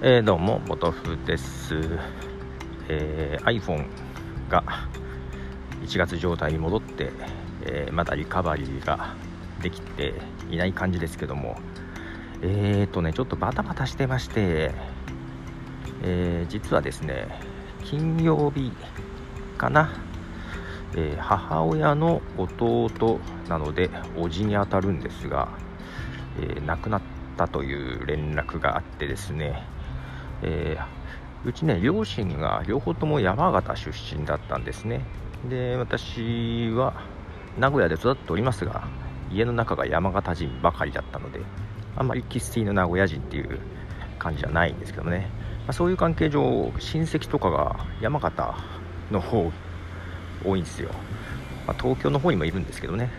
えー、どうも、ボトフです、えー、iPhone が1月状態に戻って、えー、まだリカバリーができていない感じですけども、えーとね、ちょっとバタバタしてまして、えー、実はですね、金曜日かな、え、母親の弟なので、叔父にあたるんですが、え、亡くなったという連絡があってですね、えー、うちね両親が両方とも山形出身だったんですね。で私は名古屋で育っておりますが家の中が山形人ばかりだったのであんまり生粋の名古屋人っていう感じじゃないんですけどね、まあ、そういう関係上親戚とかが山形の方多いんですよ、まあ、東京の方にもいるんですけどね、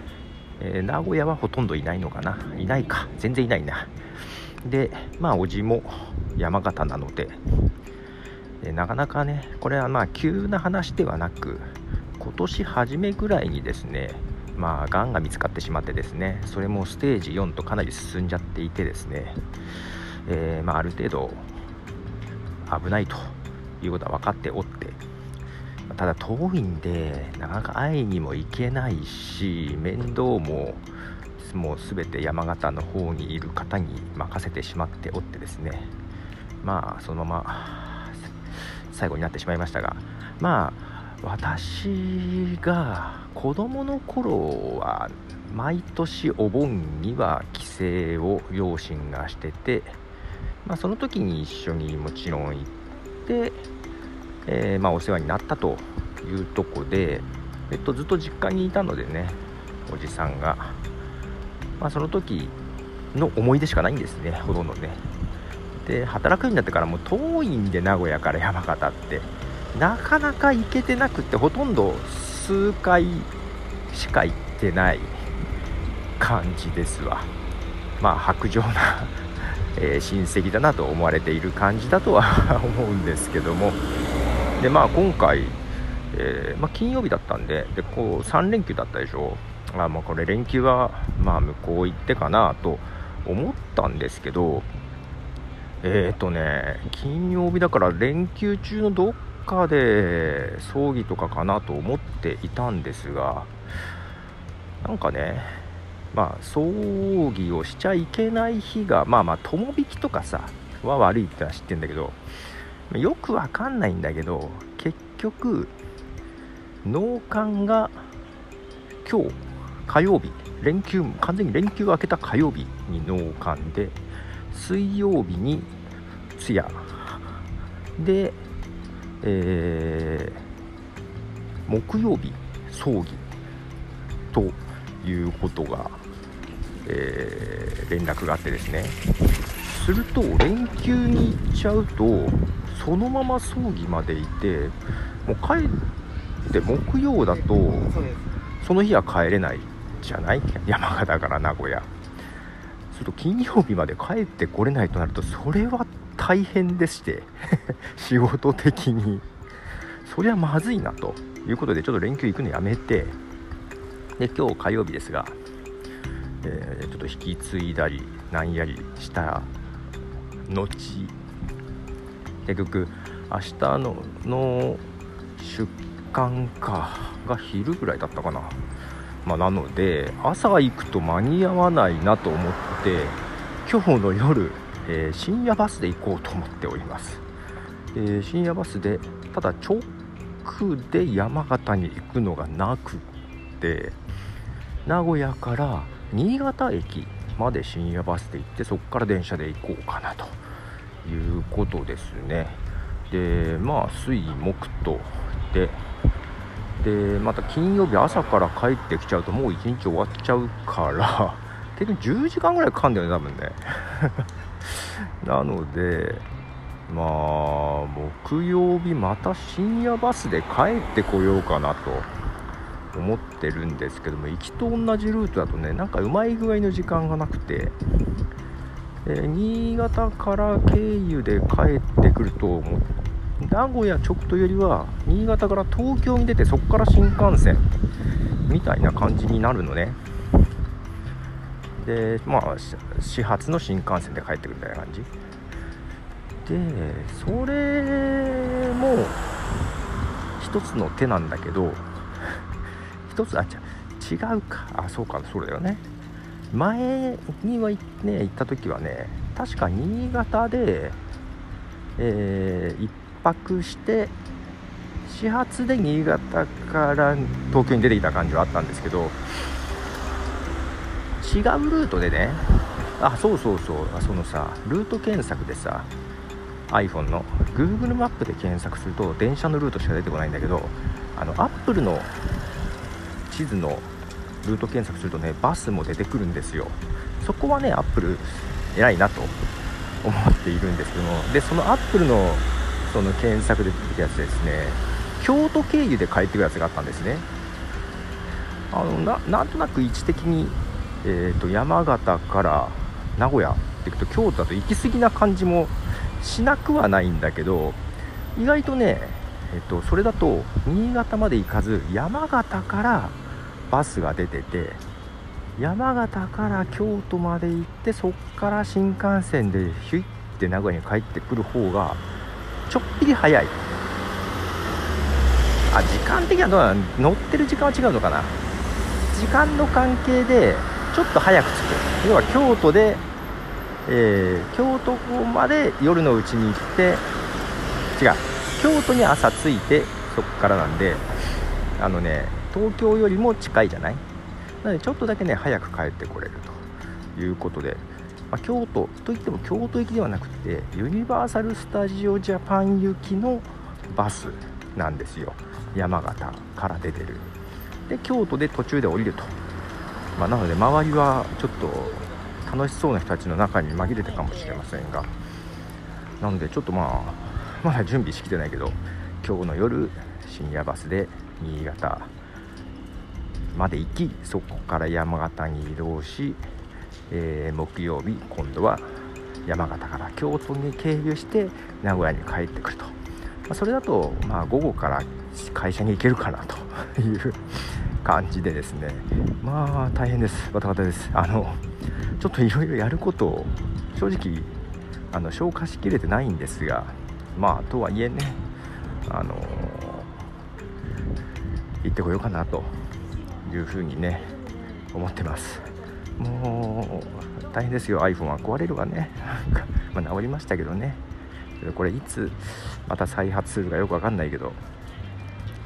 えー、名古屋はほとんどいないのかな。いないか。全然いないな。でまあ叔父も山形なのででなかなかねこれはまあ急な話ではなく今年初めぐらいにですねまあがんが見つかってしまってですねそれもステージ4とかなり進んじゃっていてですね、えー、まあ、ある程度危ないということは分かっておってただ遠いんでなかなか会いにも行けないし面倒ももう全て山形の方にいる方に任せてしまっておってですね。まあそのまま最後になってしまいましたがまあ私が子供の頃は毎年お盆には帰省を両親がしてて、まあ、その時に一緒にもちろん行って、えー、まあ、お世話になったというとこで、えっと、ずっと実家にいたのでねおじさんが、まあ、その時の思い出しかないんですねほとんどね。で働くようになってからもう遠いんで名古屋から山形って。なかなか行けてなくてほとんど数回しか行ってない感じですわ。まあ薄情なえ、親戚だなと思われている感じだとは 思うんですけども。でまあ今回、えー、まあ、金曜日だったんででこう3連休だったでしょ。あまあこれ連休はまあ向こう行ってかなと思ったんですけどえっ、ー、とね、金曜日だから連休中のどっかで葬儀とかかなと思っていたんですが、なんかね、まあ、葬儀をしちゃいけない日が、まあまあ、友引きとかさ、は悪いってのは知ってんだけど、よくわかんないんだけど、結局、納棺が今日、火曜日、連休、完全に連休が明けた火曜日に納棺で、水曜日に通夜。で、えー、木曜日葬儀。ということが、えー、連絡があってですね。すると連休に行っちゃうとそのまま葬儀までいてもう帰って木曜だとその日は帰れないじゃない？山形から名古屋。すると金曜日まで帰ってこれないとなるとそれは大変でして。仕事的に。そりゃまずいなということでちょっと連休行くのやめて。で今日火曜日ですが、えー、ちょっと引き継いだりなんやりした後結局明日のの出棺かが昼ぐらいだったかな。まあ、なので朝行くと間に合わないなと思って今日の夜、えー、深夜バスで行こうと思っております、えー、深夜バスでただ直で山形に行くのがなくって名古屋から新潟駅まで深夜バスで行ってそこから電車で行こうかなということですね。でまあ水木とででまた金曜日朝から帰ってきちゃうともう一日終わっちゃうから 結局10時間ぐらいかかるんだよね多分ね。なのでまあ木曜日また深夜バスで帰ってこようかなと思ってるんですけども行きと同じルートだとねなんかうまい具合の時間がなくて、え、新潟から経由で帰ってくると思って名古屋直というよりは新潟から東京に出てそこから新幹線みたいな感じになるのね。でまあ始発の新幹線で帰ってくるみたいな感じ。でそれも一つの手なんだけど 一つあ違うか。あそうかそうだよね。前にはね行った時はね確か新潟で、えー、1泊して始発で新潟から東京に出てきた感じはあったんですけど違うルートでねあそうそうそうそのさルート検索でさ iPhone の Google マップで検索すると電車のルートしか出てこないんだけどあの Apple の地図のルート検索するとねバスも出てくるんですよ。そこはね Apple 偉いなと思っているんですけどもでその Apple のその検索で出てきたやつですね。京都経由で帰ってくるやつがあったんですね。あのななんとなく位置的に、えーと、山形から名古屋っていくと京都だと行き過ぎな感じもしなくはないんだけど意外とね、えーと、それだと新潟まで行かず山形からバスが出てて山形から京都まで行ってそっから新幹線でヒュイって名古屋に帰ってくる方がちょっぴり早い。あ時間的にはどうなの？乗ってる時間は違うのかな？時間の関係でちょっと早く着く。要は京都で、えー、京都まで夜のうちに行って違う。京都に朝着いてそこからなんであのね東京よりも近いじゃない？なのでちょっとだけね早く帰ってこれるということで、まあ、京都といっても京都行きではなくてユニバーサル・スタジオ・ジャパン行きのバスなんですよ。山形から出てる。で京都で途中で降りると、まあ、なので周りはちょっと楽しそうな人たちの中に紛れてかもしれませんが。なのでちょっとまあまだ準備しきてないけど今日の夜深夜バスで新潟まで行きそこから山形に移動し、えー、木曜日今度は山形から京都に経由して名古屋に帰ってくると、まあ、それだとまあ午後から会社に行けるかなという感じでですね。まあ大変です。バタバタです。あのちょっといろいろやることを正直あの消化しきれてないんですがまあとはいえねあの行ってこようかなというふうにね思ってます。もう大変ですよ。iPhone は壊れるわね。ま、治りましたけどね。これいつまた再発するかよくわかんないけど、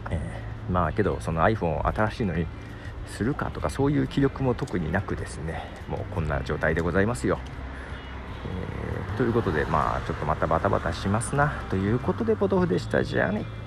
えー、まあけどその iPhone を新しいのにするかとかそういう気力も特になくですね。もうこんな状態でございますよ、えー、ということでまあちょっとまたバタバタしますな。ということでポトフでした。じゃあね。